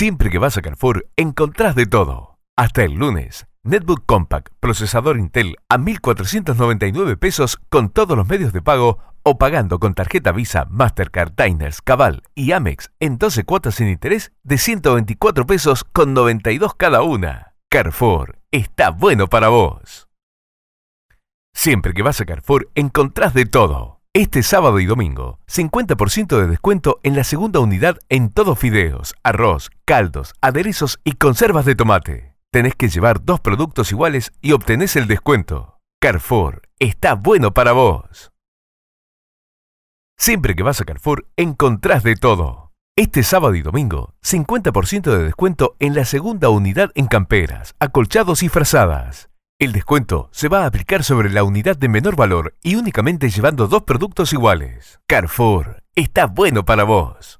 Siempre que vas a Carrefour, encontrás de todo. Hasta el lunes. Netbook Compact, procesador Intel a 1.499 pesos con todos los medios de pago o pagando con tarjeta Visa, Mastercard, Diners, Cabal y Amex en 12 cuotas sin interés de 124 pesos con 92 cada una. Carrefour, está bueno para vos. Siempre que vas a Carrefour, encontrás de todo. Este sábado y domingo, 50% de descuento en la segunda unidad en todos fideos, arroz, caldos, aderezos y conservas de tomate. Tenés que llevar dos productos iguales y obtenés el descuento. Carrefour, está bueno para vos. Siempre que vas a Carrefour, encontrás de todo. Este sábado y domingo, 50% de descuento en la segunda unidad en camperas, acolchados y frazadas. El descuento se va a aplicar sobre la unidad de menor valor y únicamente llevando dos productos iguales. Carrefour, está bueno para vos.